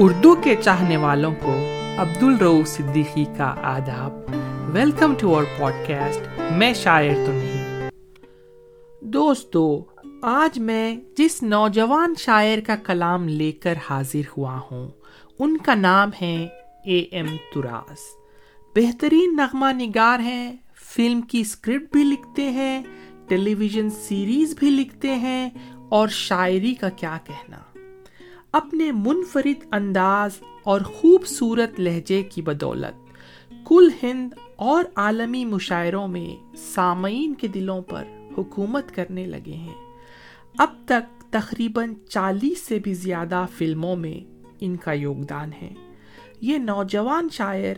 اردو کے چاہنے والوں کو عبد الرو صدیقی کا آداب۔ Welcome to our podcast میں شاعر تو نہیں۔ دوستو، آج میں جس نوجوان شاعر کا کلام لے کر حاضر ہوا ہوں، ان کا نام ہے اے ایم تراس۔ بہترین نغمہ نگار ہیں، فلم کی اسکرپٹ بھی لکھتے ہیں، ٹیلی ویژن سیریز بھی لکھتے ہیں، اور شاعری کا کیا کہنا۔ اپنے منفرد انداز اور خوبصورت لہجے کی بدولت۔ کل ہند اور عالمی مشاعروں میں سامعین کے دلوں پر حکومت کرنے لگے ہیں۔ اب تک تقریباً چالیس سے بھی زیادہ فلموں میں ان کا یوگدان ہے یہ نوجوان شاعر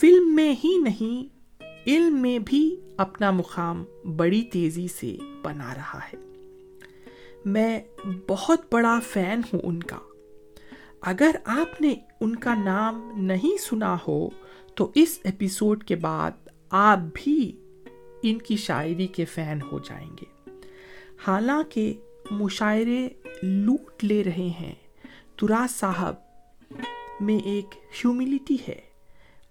فلم میں ہی نہیں، علم میں بھی اپنا مقام بڑی تیزی سے بنا رہا ہے۔ میں بہت بڑا فین ہوں ان کا۔ اگر آپ نے ان کا نام نہیں سنا ہو، تو اس ایپیسوڈ کے بعد آپ بھی ان کی شاعری کے فین ہو جائیں گے۔ حالانکہ مشاعرے لوٹ لے رہے ہیں۔ ترا صاحب میں ایک ہیوملٹی ہے۔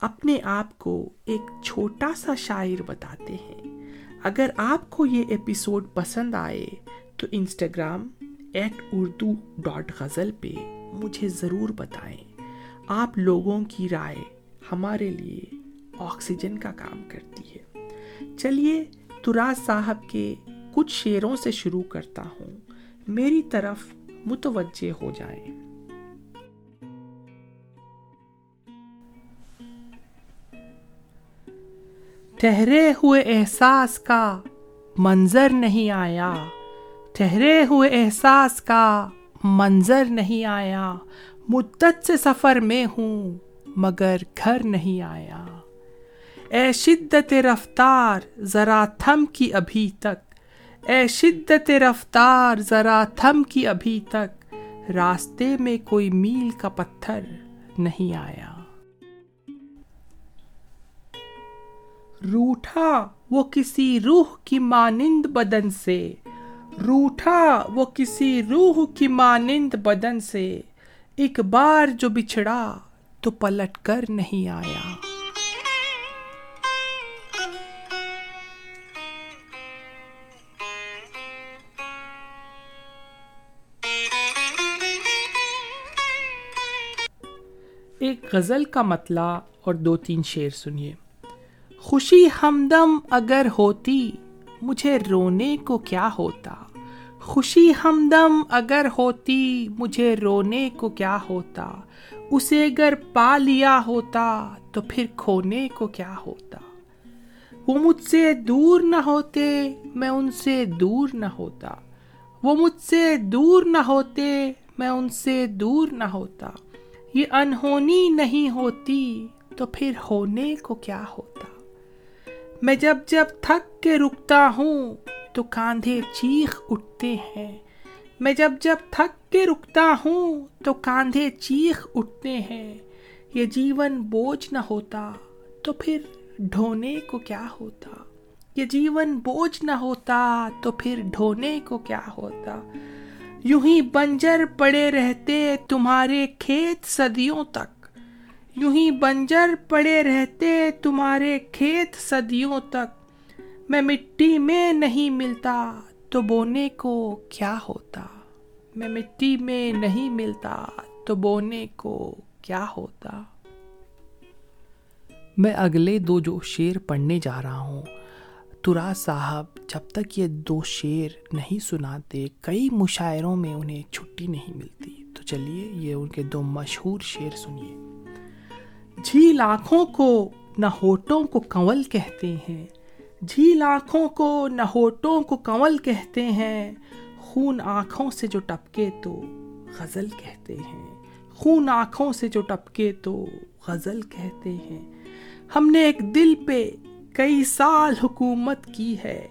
اپنے آپ کو ایک چھوٹا سا شاعر بتاتے ہیں۔ اگر آپ کو یہ ایپیسوڈ پسند آئے تو Instagram at Urdu dot ghazal پہ مجھے ضرور بتائیں۔ آپ لوگوں کی رائے ہمارے لیے آکسیجن کا کام کرتی ہے۔ چلیے تراز صاحب کے کچھ شعروں سے شروع کرتا ہوں۔ میری طرف متوجہ ہو جائیں۔ ٹھہرے ہوئے احساس کا منظر نہیں آیا۔ ٹھہرے ہوئے احساس کا منظر نہیں آیا۔ مدت سے سفر میں ہوں، مگر گھر نہیں آیا۔ اے شدت رفتار، ذرا تھم کی ابھی تک۔ اے شدت رفتار، ذرا تھم کی ابھی تک۔ راستے میں کوئی میل کا پتھر نہیں آیا۔ روٹھا، وہ کسی روح کی مانند بدن سے۔ روٹھا وہ کسی روح کی مانند بدن سے ایک بار جو بچھڑا تو پلٹ کر نہیں آیا۔ ایک غزل کا مطلع اور دو تین شعر سنیے۔ خوشی ہمدم اگر ہوتی مجھے رونے کو کیا ہوتا؟ خوشی ہمدم اگر ہوتی، مجھے رونے کو کیا ہوتا؟ اسے اگر پا لیا ہوتا، تو پھر کھونے کو کیا ہوتا؟ وہ مجھ سے دور نہ ہوتے، میں ان سے دور نہ ہوتا۔ وہ مجھ سے دور نہ ہوتے، میں ان سے دور نہ ہوتا۔ یہ انہونی نہیں ہوتی، تو پھر ہونے کو کیا ہوتا؟ میں جب جب تھک کے رکتا ہوں تو کاندھے چیخ اٹھتے ہیں۔ میں جب جب تھک کے رکتا ہوں تو کاندھے چیخ اٹھتے ہیں۔ یہ جیون بوجھ نہ ہوتا تو پھر ڈھونے کو کیا ہوتا؟ یہ جیون بوجھ نہ ہوتا تو پھر ڈھونے کو کیا ہوتا؟ یوں ہی بنجر پڑے رہتے تمہارے کھیت صدیوں تک۔ یوں ہی بنجر پڑے رہتے تمہارے کھیت صدیوں تک۔ میں مٹی میں نہیں ملتا تو بونے کو کیا ہوتا؟ میں مٹی میں نہیں ملتا تو بونے کو کیا ہوتا؟ میں اگلے دو جو شعر پڑھنے جا رہا ہوں، ترا صاحب جب تک یہ دو شعر نہیں سناتے، کئی مشاعروں میں انہیں چھٹی نہیں ملتی۔ تو چلیے یہ ان کے دو مشہور شعر سنیے۔ جھیل آنکھوں کو نہ ہوٹوں کو کنول کہتے ہیں۔ جھیل آنکھوں کو نہ ہوٹوں کو کنول کہتے ہیں۔ خون آنکھوں سے جو ٹپکے تو غزل کہتے ہیں۔ خون آنکھوں سے جو ٹپکے تو غزل کہتے ہیں۔ ہم نے ایک دل پہ کئی سال حکومت کی ہے۔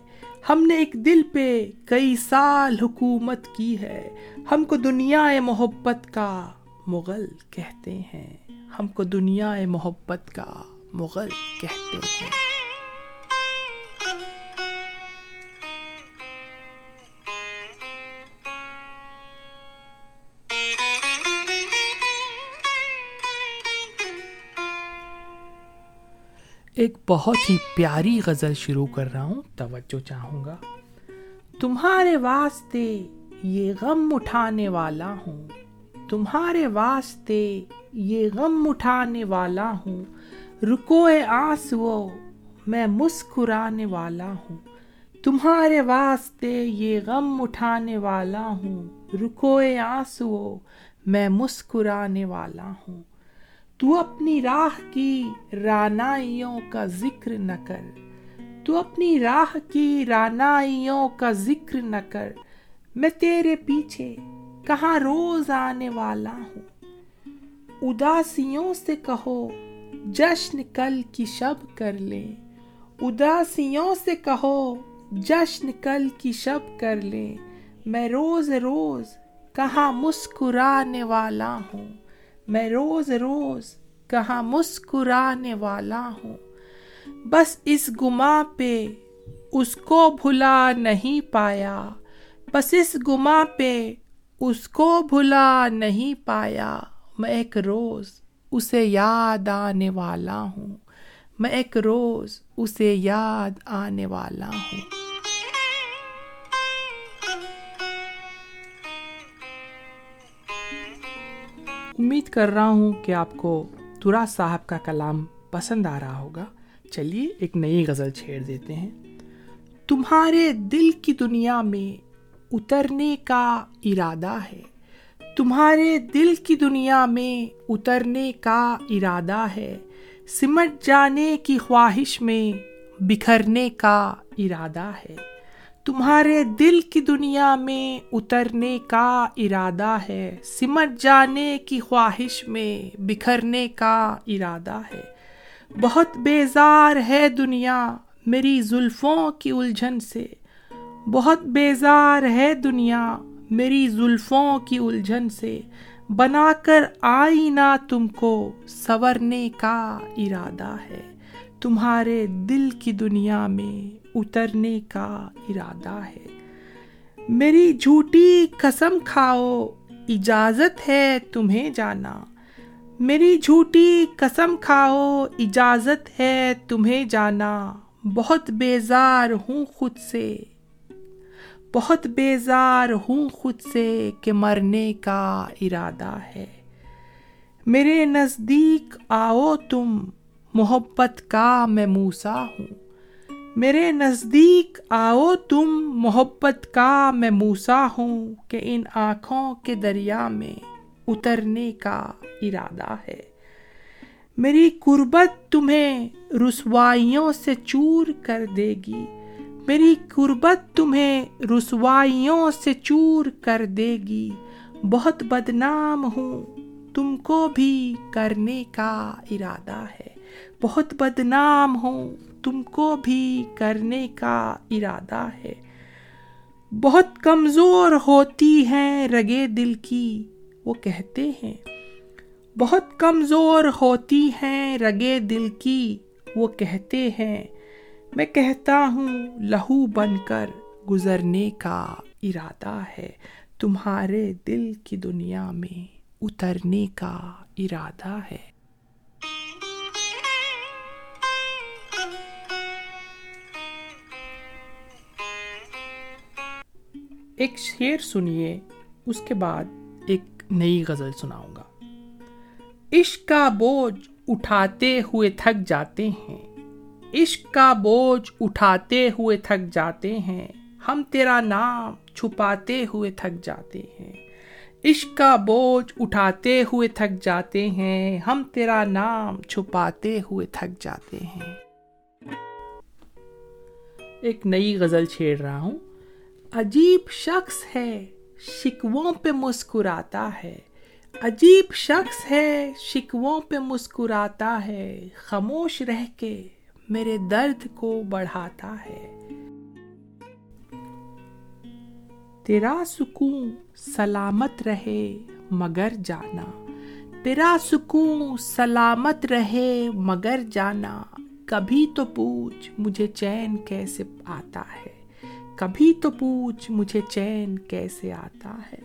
ہم نے ایک دل پہ کئی سال حکومت کی ہے۔ ہم کو دنیا محبت کا مغل کہتے ہیں۔ ہم کو دنیا محبت کا مغل کہتے ہیں۔ ایک بہت ہی پیاری غزل شروع کر رہا ہوں، توجہ چاہوں گا۔ تمہارے واسطے یہ غم اٹھانے والا ہوں۔ تمہارے واسطے یہ غم اٹھانے والا ہوں۔ رکو آنسو میں مسکرانے والا ہوں۔ تمہارے واسطے یہ غم اٹھانے والا ہوں۔ رکو آنسو میں مسکرانے والا ہوں۔ تو اپنی راہ کی رانائیوں کا ذکر نہ کر۔ تو اپنی راہ کی رانائیوں کا ذکر نہ کر۔ میں تیرے پیچھے کہاں روز آنے والا ہوں؟ اداسیوں سے کہو، جشن کل کی شب کر لے اداسیوں سے کہو، جشن کل کی شب کر لے میں روز روز کہاں مسکرانے والا ہوں؟ میں روز روز کہاں مسکرانے والا ہوں؟ بس اس گما پہ اس کو بھلا نہیں پایا۔ بس اس گما پہ اس کو بھلا نہیں پایا۔ میں ایک روز اسے یاد آنے والا ہوں۔ میں ایک روز اسے یاد آنے والا ہوں۔ امید کر رہا ہوں کہ آپ کو ترا صاحب کا کلام پسند آ رہا ہوگا۔ چلیے ایک نئی غزل چھیڑ دیتے ہیں۔ تمہارے دل کی دنیا میں اترنے کا ارادہ ہے۔ تمہارے دل کی دنیا میں اترنے کا ارادہ ہے۔ سمٹ جانے کی خواہش میں بکھرنے کا ارادہ ہے۔ تمہارے دل کی دنیا میں اترنے کا ارادہ ہے۔ سمٹ جانے کی خواہش میں بکھرنے کا ارادہ ہے۔ بہت بیزار ہے دنیا میری زلفوں کی الجھن سے۔ بہت بیزار ہے دنیا میری زلفوں کی الجھن سے، بنا کر آئی نہ تم کو سورنے کا ارادہ ہے۔ تمہارے دل کی دنیا میں اترنے کا ارادہ ہے۔ میری جھوٹی قسم کھاؤ، اجازت ہے تمہیں جانا۔ میری جھوٹی قسم کھاؤ، اجازت ہے تمہیں جانا۔ بہت بیزار ہوں خود سے۔ بہت بیزار ہوں خود سے کہ مرنے کا ارادہ ہے۔ میرے نزدیک آؤ تم، محبت کا میں موسا ہوں۔ میرے نزدیک آؤ تم، محبت کا میں موسا ہوں کہ ان آنکھوں کے دریا میں اترنے کا ارادہ ہے۔ میری قربت تمہیں رسوائیوں سے چور کر دے گی۔ میری قربت تمہیں رسوائیوں سے چور کر دے گی۔ بہت بدنام ہوں تم کو بھی کرنے کا ارادہ ہے۔ بہت بدنام ہوں تم کو بھی کرنے کا ارادہ ہے۔ بہت کمزور ہوتی ہیں رگے دل کی، وہ کہتے ہیں۔ بہت کمزور ہوتی ہیں رگے دل کی، وہ کہتے ہیں۔ میں کہتا ہوں، لہو بن کر گزرنے کا ارادہ ہے۔ تمہارے دل کی دنیا میں اترنے کا ارادہ ہے۔ ایک شعر سنیے، اس کے بعد ایک نئی غزل سناؤں گا۔ عشق کا بوجھ اٹھاتے ہوئے تھک جاتے ہیں۔ عشق کا بوجھ اٹھاتے ہوئے تھک جاتے ہیں۔ ہم تیرا نام چھپاتے ہوئے تھک جاتے ہیں۔ عشق کا بوجھ اٹھاتے ہوئے تھک جاتے ہیں۔ ہم تیرا نام چھپاتے ہوئے تھک جاتے ہیں۔ ایک نئی غزل چھیڑ رہا ہوں۔ عجیب شخص ہے، شکووں پہ مسکراتا ہے۔ عجیب شخص ہے، شکووں پہ مسکراتا ہے۔ خاموش رہ کے میرے درد کو بڑھاتا ہے۔ تیرا سکون سلامت رہے مگر جانا۔ تیرا سکون سلامت رہے مگر جانا۔ کبھی تو پوچھ مجھے چین کیسے آتا ہے۔ کبھی تو پوچھ مجھے چین کیسے آتا ہے۔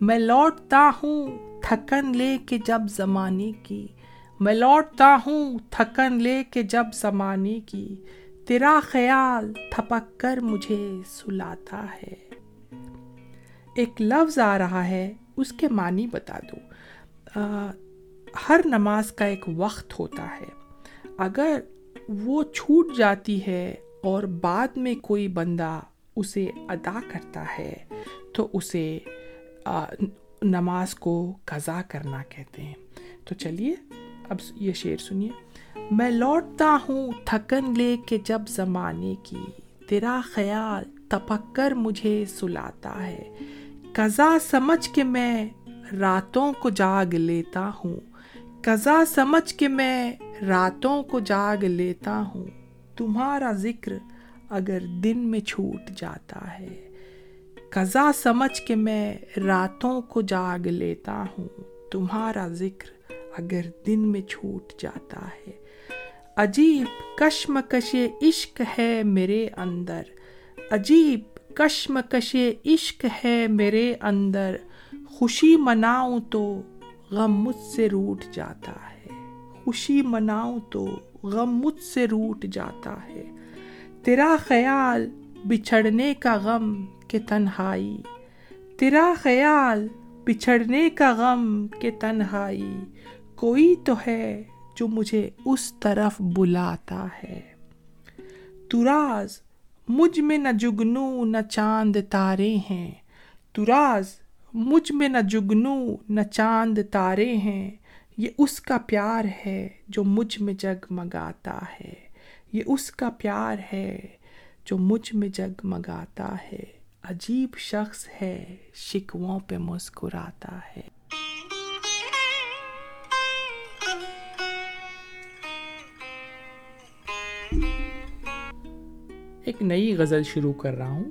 میں لوٹتا ہوں تھکن لے کے جب زمانے کی۔ میں لوٹتا ہوں تھکن لے کے جب زمانے کی۔ تیرا خیال تھپک کر مجھے سلاتا ہے۔ ایک لفظ آ رہا ہے، اس کے معنی بتا دو۔ ہر نماز کا ایک وقت ہوتا ہے۔ اگر وہ چھوٹ جاتی ہے اور بعد میں کوئی بندہ اسے ادا کرتا ہے، تو اسے نماز کو قضا کرنا کہتے ہیں۔ تو چلیے اب یہ شعر سنیے۔ میں لوٹتا ہوں تھکن لے کے جب زمانے کی، تیرا خیال تپک کر مجھے سلاتا ہے۔ قضا سمجھ کے میں راتوں کو جاگ لیتا ہوں۔ قضا سمجھ کے میں راتوں کو جاگ لیتا ہوں۔ تمہارا ذکر اگر دن میں چھوٹ جاتا ہے۔ قضا سمجھ کے میں راتوں کو جاگ لیتا ہوں۔ تمہارا ذکر اگر دن میں چھوٹ جاتا ہے۔ عجیب کشم کش عشق ہے میرے اندر۔ عجیب کشم کش عشق ہے میرے اندر۔ خوشی مناؤں تو غم مجھ سے روٹ جاتا ہے۔ خوشی مناؤں تو غم مجھ سے روٹ جاتا ہے۔ تیرا خیال بچھڑنے کا غم کہ تنہائی۔ تیرا خیال بچھڑنے کا غم کہ تنہائی۔ کوئی تو ہے جو مجھے اس طرف بلاتا ہے۔ تراز، مجھ میں نہ جگنو، نہ چاند تارے ہیں۔ تراز، مجھ میں نہ جگنو، نہ چاند تارے ہیں۔ یہ اس کا پیار ہے جو مجھ میں جگمگاتا ہے۔ یہ اس کا پیار ہے جو مجھ میں جگمگاتا ہے۔ عجیب شخص ہے، شکووں پہ مسکراتا ہے۔ ایک نئی غزل شروع کر رہا ہوں۔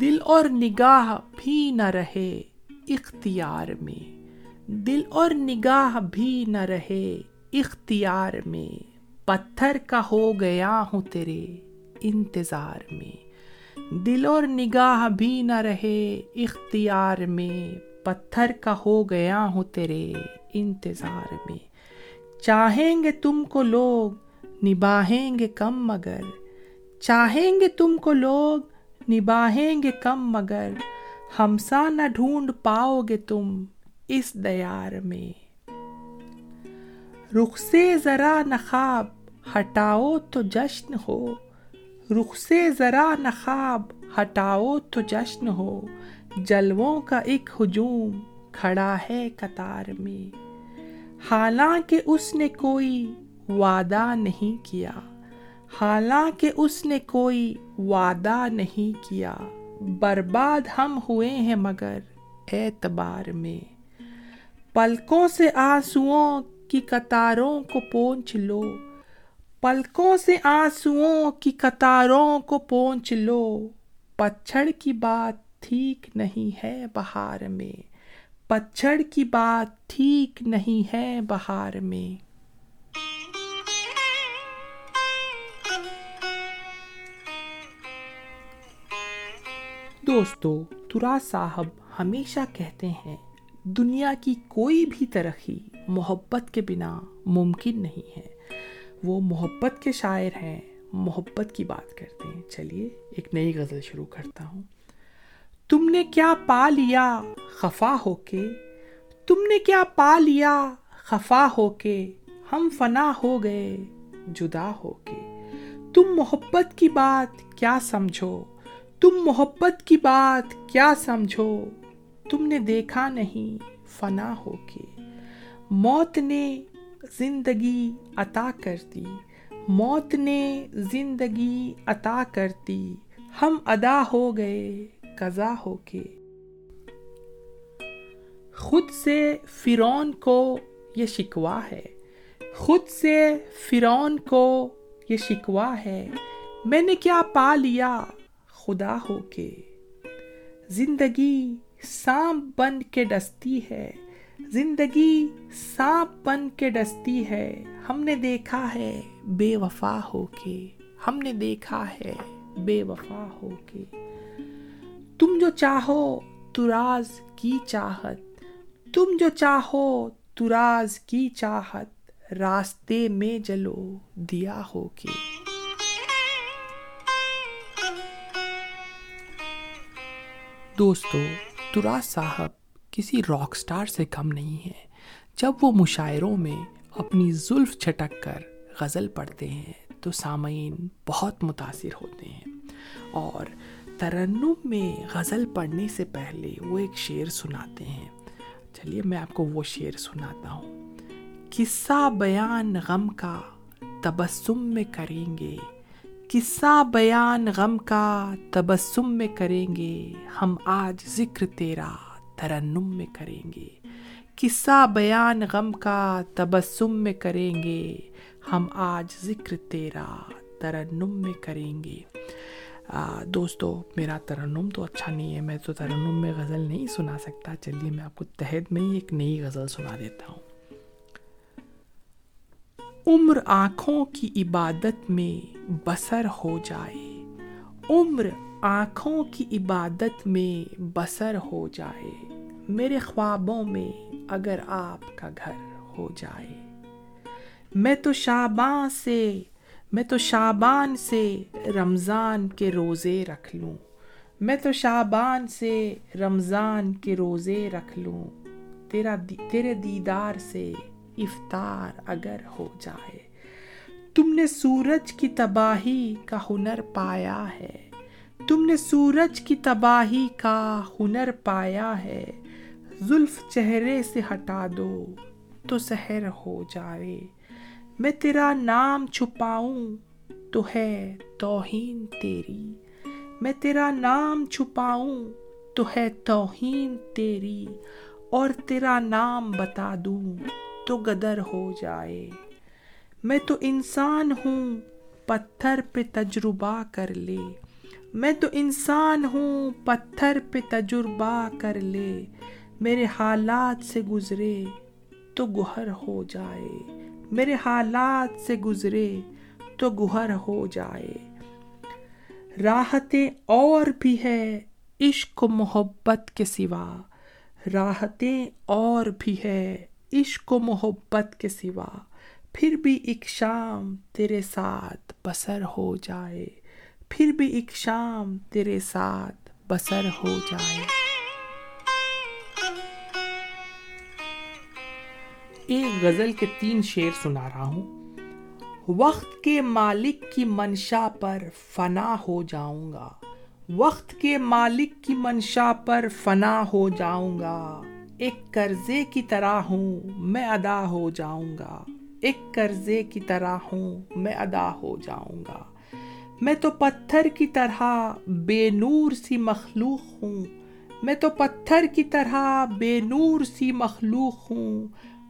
دل اور نگاہ بھی نہ رہے اختیار میں۔ دل اور نگاہ بھی نہ رہے اختیار میں۔ پتھر کا ہو گیا ہوں تیرے انتظار میں۔ دل اور نگاہ بھی نہ رہے اختیار میں۔ پتھر کا ہو گیا ہوں تیرے انتظار میں۔ چاہیں گے تم کو لوگ نباہیں گے کم مگر۔ چاہیں گے تم کو لوگ نباہیں گے کم مگر ہمسا نہ ڈھونڈ پاؤ گے تم اس دیار میں۔ رخ سے ذرا نخاب ہٹاؤ تو جشن ہو۔ رخ سے ذرا نخاب ہٹاؤ تو جشن ہو۔ جلووں کا ایک ہجوم کھڑا ہے قطار میں۔ حالانکہ اس نے کوئی وعدہ نہیں کیا۔ حالانکہ اس نے کوئی وعدہ نہیں کیا۔ برباد ہم ہوئے ہیں مگر اعتبار میں۔ پلکوں سے آنسوؤں کی قطاروں کو پونچھ لو۔ پلکوں سے آنسوؤں کی قطاروں کو پونچھ لو۔ پچھڑ کی بات ٹھیک نہیں ہے بہار میں۔ پچھڑ کی بات ٹھیک نہیں ہے بہار میں۔ دوستو، ترا صاحب ہمیشہ کہتے ہیں، دنیا کی کوئی بھی ترقی محبت کے بنا ممکن نہیں ہے۔ وہ محبت کے شاعر ہیں، محبت کی بات کرتے ہیں۔ چلیے، ایک نئی غزل شروع کرتا ہوں۔ تم نے کیا پا لیا خفا ہو کے؟ تم نے کیا پا لیا خفا ہو کے؟ ہم فنا ہو گئے، جدا ہو کے۔ تم محبت کی بات کیا سمجھو؟ تم محبت کی بات کیا سمجھو؟ تم نے دیکھا نہیں، فنا ہو کے۔ موت نے زندگی عطا کر دی۔ موت نے زندگی عطا کر دی۔ ہم ادا ہو گئے، قضا ہو کے۔ خود سے فرون کو یہ شکوا ہے۔ خود سے فرون کو یہ شکوا ہے۔ میں نے کیا پا لیا؟ خدا ہو کے۔ زندگی سانپ بن کے ڈستی ہے۔ زندگی سانپ بن کے ڈستی ہے۔ ہم نے دیکھا ہے بے وفا ہو کے۔ ہم نے دیکھا ہے بے وفا ہو کے۔ تم جو چاہو تراز کی چاہت۔ تم جو چاہو تراز کی چاہت۔ راستے میں جلو دیا ہو کے۔ دوستو تراس صاحب کسی راک سٹار سے کم نہیں ہے۔ جب وہ مشاعروں میں اپنی زلف چھٹک کر غزل پڑھتے ہیں تو سامعین بہت متاثر ہوتے ہیں۔ اور ترنم میں غزل پڑھنے سے پہلے وہ ایک شعر سناتے ہیں۔ چلیے میں آپ کو وہ شعر سناتا ہوں۔ قصہ بیان غم کا تبسم میں کریں گے۔ قصہ بیان غم کا تبسم میں کریں گے، ہم آج ذکر تیرا ترنم میں کریں گے۔ قصہ بیان غم کا تبسم میں کریں گے، ہم آج ذکر تیرا ترنم میں کریں گے۔ دوستو، میرا ترنم تو اچھا نہیں ہے، میں تو ترنم میں غزل نہیں سنا سکتا۔ چلیے، میں آپ کو تحت میں ہی ایک نئی غزل سنا دیتا ہوں۔ عمر آنکھوں کی عبادت میں بسر ہو جائے۔ عمر آنکھوں کی عبادت میں بسر ہو جائے۔ میرے خوابوں میں اگر آپ کا گھر ہو جائے۔ میں تو شابان سے، میں تو شابان سے رمضان کے روزے رکھ لوں۔ میں تو شابان سے رمضان کے روزے رکھ لوں۔ تیرا تیرے دیدار سے افطار اگر ہو جائے۔ تم نے سورج کی تباہی کا ہنر پایا ہے۔ تم نے سورج کی تباہی کا ہنر پایا ہے۔ زلف چہرے سے ہٹا دو تو سحر ہو جائے۔ میں تیرا نام چھپاؤں تو ہے توہین تیری۔ میں تیرا نام چھپاؤں تو ہے توہین تیری۔ اور تیرا نام بتا دوں تو گدر ہو جائے۔ میں تو انسان ہوں، پتھر پہ تجربہ کر لے۔ میں تو انسان ہوں، پتھر پہ تجربہ کر لے۔ میرے حالات سے گزرے تو گہر ہو جائے۔ میرے حالات سے گزرے تو گہر ہو جائے۔ راحتیں اور بھی ہے عشق و محبت کے سوا۔ راحتیں اور بھی ہے عشق و محبت کے سوا، پھر بھی ایک شام تیرے ساتھ بسر ہو جائے۔ پھر بھی ایک شام تیرے ساتھ بسر ہو جائے۔ ایک غزل کے تین شعر سنا رہا ہوں۔ وقت کے مالک کی منشا پر فنا ہو جاؤں گا۔ وقت کے مالک کی منشا پر فنا ہو جاؤں گا۔ ایک قرضے کی طرح ہوں، میں ادا ہو جاؤں گا۔ ایک قرضے کی طرح ہوں، میں ادا ہو جاؤں گا۔ میں تو پتھر کی طرح بے نور سی مخلوق ہوں۔ میں تو پتھر کی طرح بے نور سی مخلوق ہوں۔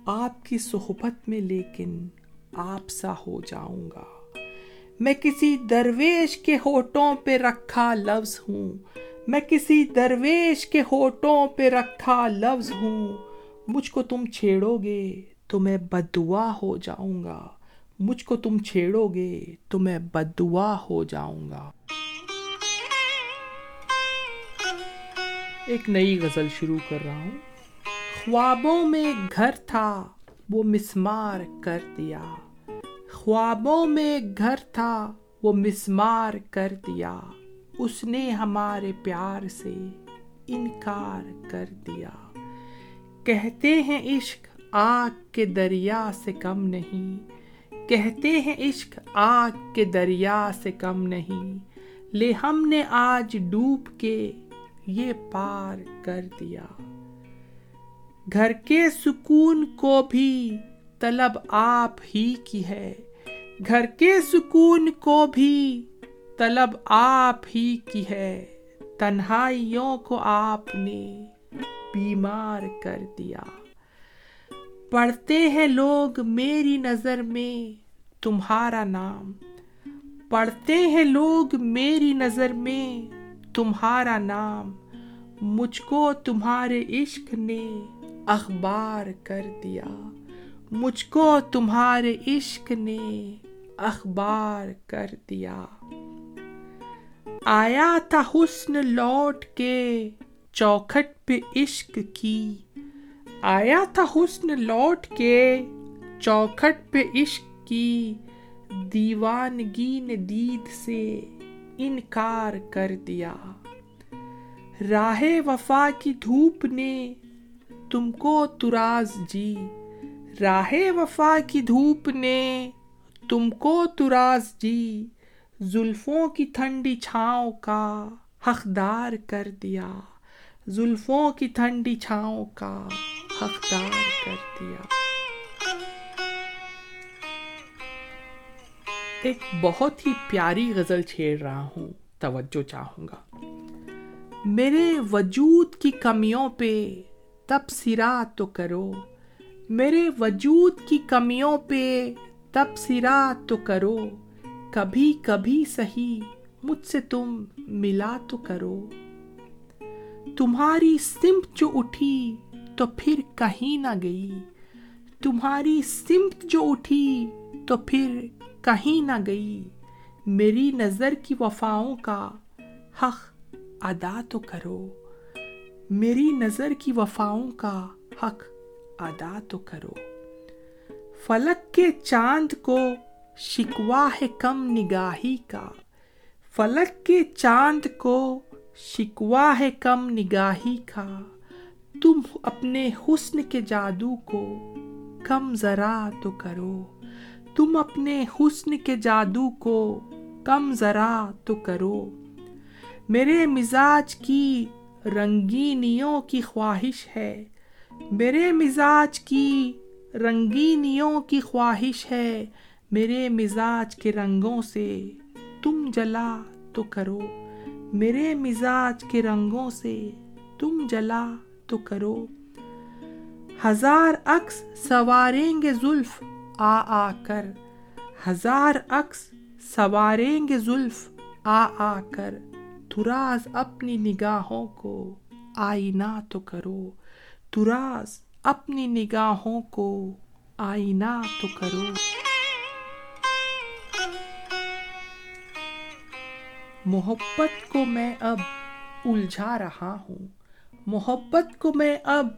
آپ کی صحبت میں لیکن آپ سا ہو جاؤں گا۔ میں کسی درویش کے ہوٹوں پہ رکھا لفظ ہوں۔ میں کسی درویش کے ہوٹوں پہ رکھا لفظ ہوں۔ مجھ کو تم چھیڑو گے تو میں بد دعا ہو جاؤں گا۔ مجھ کو تم چھیڑو گے تو میں بد دعا ہو جاؤں گا۔ ایک نئی غزل شروع کر رہا ہوں۔ خوابوں میں گھر تھا، وہ مسمار کر دیا۔ خوابوں میں گھر تھا، وہ مسمار کر دیا۔ اس نے ہمارے پیار سے انکار کر دیا۔ کہتے ہیں عشق آگ کے دریا سے کم نہیں۔ کہتے ہیں عشق آگ کے دریا سے کم نہیں۔ لے ہم نے آج ڈوب کے یہ پار کر دیا۔ گھر کے سکون کو بھی طلب آپ ہی کی ہے۔ گھر کے سکون کو بھی طلب آپ ہی کی ہے، تنہائیوں کو آپ نے بیمار کر دیا۔ پڑھتے ہیں لوگ میری نظر میں تمہارا نام۔ پڑھتے ہیں لوگ میری نظر میں تمہارا نام۔ مجھ کو تمہارے عشق نے اخبار کر دیا۔ مجھ کو تمہارے عشق نے اخبار کر دیا۔ آیا تھا حسن لوٹ کے چوکھٹ پہ عشق کی؟ آیا تھا حسن لوٹ کے چوکھٹ پہ عشق کی؟ دیوانگی نے دید سے انکار کر دیا۔ راہ وفا کی دھوپ نے تم کو تراز جی۔ راہ وفا کی دھوپ نے تم کو تراز جی۔ زلفوں کی ٹھنڈی چھاؤں کا حقدار کر دیا۔ زلفوں کی ٹھنڈی چھاؤں کا حقدار کر دیا۔ ایک بہت ہی پیاری غزل چھیڑ رہا ہوں۔ توجہ چاہوں گا۔ میرے وجود کی کمیوں پہ تبصرہ تو کرو۔ میرے وجود کی کمیوں پہ تبصرہ تو کرو۔ کبھی کبھی سہی، مجھ سے تم ملا تو کرو۔ تمہاری سمت جو اٹھی تو پھر کہیں نہ گئی۔ تمہاری سمت جو اٹھی تو پھر کہیں نہ گئی۔ میری نظر کی وفاؤں کا حق ادا تو کرو۔ میری نظر کی وفاؤں کا حق ادا تو کرو۔ فلک کے چاند کو شکوا ہے کم نگاہی کا۔ فلک کے چاند کو شکوا ہے کم نگاہی کا۔ تم اپنے حسن کے جادو کو کم ذرا تو کرو۔ تم اپنے حسن کے جادو کو کم ذرا تو کرو۔ میرے مزاج کی رنگینیوں کی خواہش ہے۔ میرے مزاج کی رنگینیوں کی خواہش ہے۔ میرے مزاج کے رنگوں سے تم جلا تو کرو۔ میرے مزاج کے رنگوں سے تم جلا تو کرو۔ ہزار عکس سواریں گے زلف آ آ کر۔ ہزار عکس سواریں گے زلف آ آ کر۔ تراز اپنی نگاہوں کو آئینہ تو کرو۔ تراز اپنی نگاہوں کو آئینہ تو کرو۔ محبت کو میں اب الجھا رہا ہوں۔ محبت کو میں اب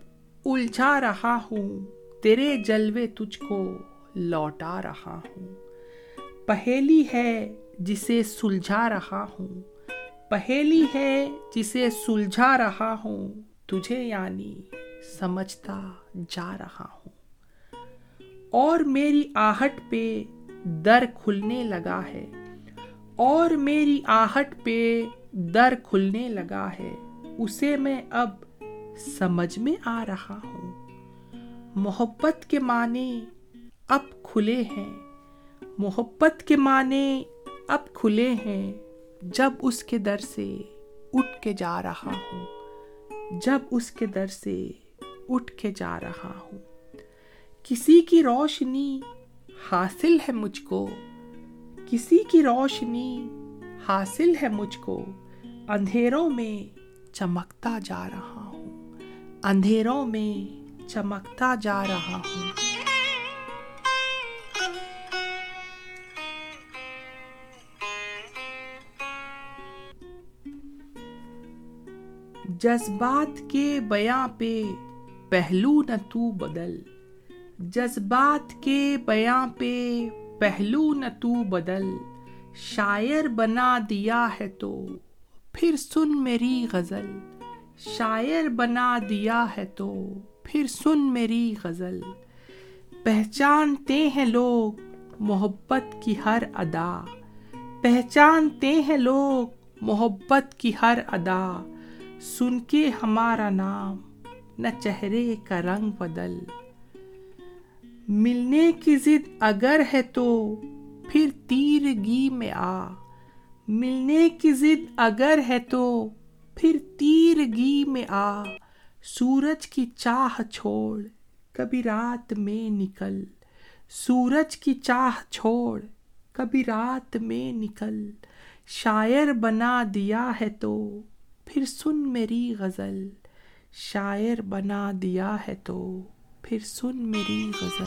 الجھا رہا ہوں۔ تیرے جلوے تجھ کو لوٹا رہا ہوں۔ پہیلی ہے جسے سلجھا رہا ہوں۔ پہیلی ہے جسے سلجھا رہا ہوں۔ تجھے یعنی سمجھتا جا رہا ہوں۔ اور میری آہٹ پہ در کھلنے لگا ہے۔ اور میری آہٹ پہ در کھلنے لگا ہے، اسے میں اب سمجھ میں آ رہا ہوں۔ محبت کے معنی اب کھلے ہیں۔ محبت کے معنی اب کھلے ہیں جب اس کے در سے اٹھ کے جا رہا ہوں۔ جب اس کے در سے اٹھ کے جا رہا ہوں۔ کسی کی روشنی حاصل ہے مجھ کو۔ کسی کی روشنی حاصل ہے مجھ کو، اندھیروں میں چمکتا جا رہا ہوں۔ اندھیروں میں چمکتا جا رہا ہوں۔ جذبات کے بیاں پہ پہلو نہ تو بدل۔ جذبات کے بیاں پہ پہلو نہ تو بدل، شاعر بنا دیا ہے تو پھر سن میری غزل۔ شاعر بنا دیا ہے تو پھر سن میری غزل۔ پہچانتے ہیں لوگ محبت کی ہر ادا۔ پہچانتے ہیں لوگ محبت کی ہر ادا۔ سن کے ہمارا نام، نہ چہرے کا رنگ بدل۔ ملنے کی ضد اگر ہے تو پھر تیرگی میں آ۔ ملنے کی ضد اگر ہے تو پھر تیرگی میں آ۔ سورج کی چاہ چھوڑ، کبھی رات میں نکل۔ سورج کی چاہ چھوڑ، کبھی رات میں نکل۔ شاعر بنا دیا ہے تو پھر سن میری غزل۔ شاعر بنا دیا ہے تو پھر سن میری غزل۔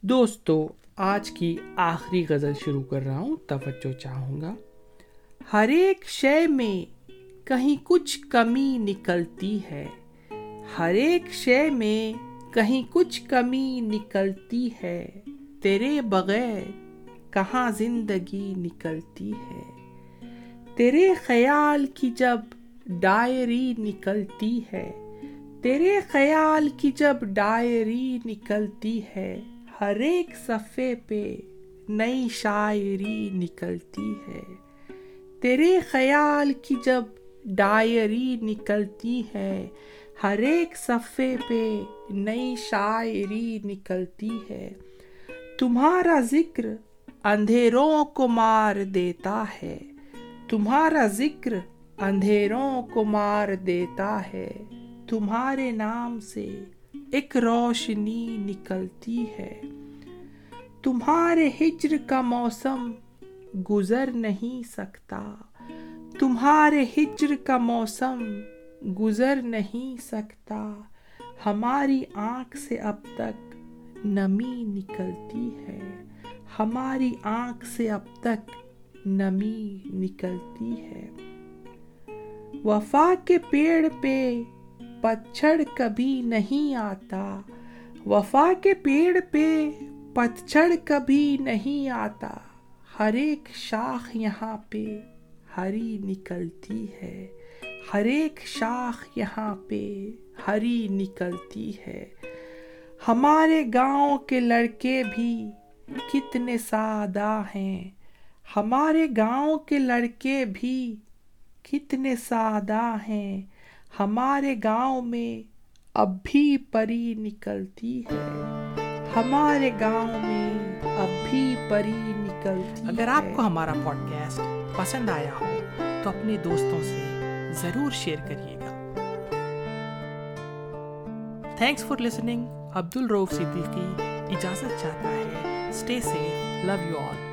دوستو، آج کی آخری غزل شروع کر رہا ہوں، توجہ چاہوں گا۔ ہر ایک شے میں کہیں کچھ کمی نکلتی ہے۔ ہر ایک شے میں کہیں کچھ کمی نکلتی ہے۔ تیرے بغیر کہاں زندگی نکلتی ہے۔ تیرے خیال کی جب ڈائری نکلتی ہے، تیرے خیال کی جب ڈائری نکلتی ہے، ہر ایک صفحے پہ نئی شاعری نکلتی ہے۔ تیرے خیال کی جب ڈائری نکلتی ہے، ہر ایک صفحے پہ نئی شاعری نکلتی ہے۔ تمہارا ذکر اندھیروں کو مار دیتا ہے۔ تمہارا ذکر اندھیروں کو مار دیتا ہے۔ تمہارے نام سے ایک روشنی نکلتی ہے۔ تمہارے ہجر کا موسم گزر نہیں سکتا۔ تمہارے ہجر کا موسم گزر نہیں سکتا۔ ہماری آنکھ سے اب تک نمی نکلتی ہے۔ ہماری آنکھ سے اب تک نمی نکلتی ہے۔ وفا کے پیڑ پہ پتچھڑ کبھی نہیں آتا۔ وفا کے پیڑ پہ پتچھڑ کبھی نہیں آتا۔ ہر ایک شاخ یہاں پہ ہری نکلتی ہے۔ ہر ایک شاخ یہاں پہ ہری نکلتی ہے۔ ہمارے گاؤں کے لڑکے بھی کتنے سادہ ہیں۔ ہمارے گاؤں کے لڑکے بھی کتنے سادہ ہیں۔ ہمارے گاؤں میں اب بھی پری نکلتی ہے۔ ہمارے گاؤں میں اب بھی پری نکلتی اگر آپ کو ہمارا پوڈ کاسٹ پسند آیا ہو تو اپنے دوستوں سے ضرور شیئر کریے گا۔ تھینکس فار لسننگ عبد الروف صدیقی اجازت چاہتا ہے۔ Stay safe love you all